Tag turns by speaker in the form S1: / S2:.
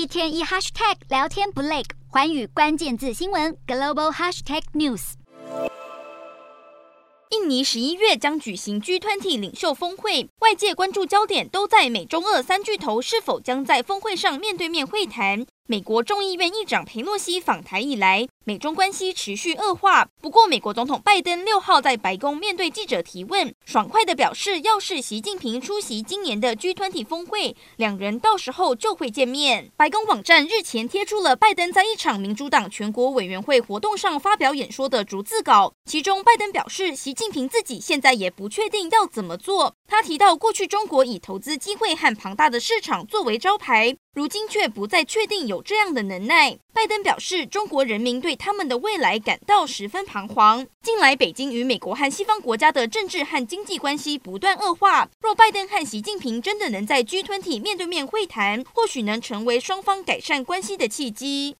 S1: 一天一 hashtag 聊天不累，环宇关键字新闻 global hashtag news。
S2: 印尼十一月将举行 G20 领袖峰会，外界关注焦点都在美中俄三巨头是否将在峰会上面对面会谈。美国众议院议长佩洛西访台以来，美中关系持续恶化。不过，美国总统拜登六号在白宫面对记者提问，爽快地表示，要是习近平出席今年的 G20 峰会，两人到时候就会见面。白宫网站日前贴出了拜登在一场民主党全国委员会活动上发表演说的逐字稿，其中拜登表示，习近平自己现在也不确定要怎么做。他提到，过去中国以投资机会和庞大的市场作为招牌。如今却不再确定有这样的能耐。拜登表示，中国人民对他们的未来感到十分彷徨。近来，北京与美国和西方国家的政治和经济关系不断恶化。若拜登和习近平真的能在 G20 面对面会谈，或许能成为双方改善关系的契机。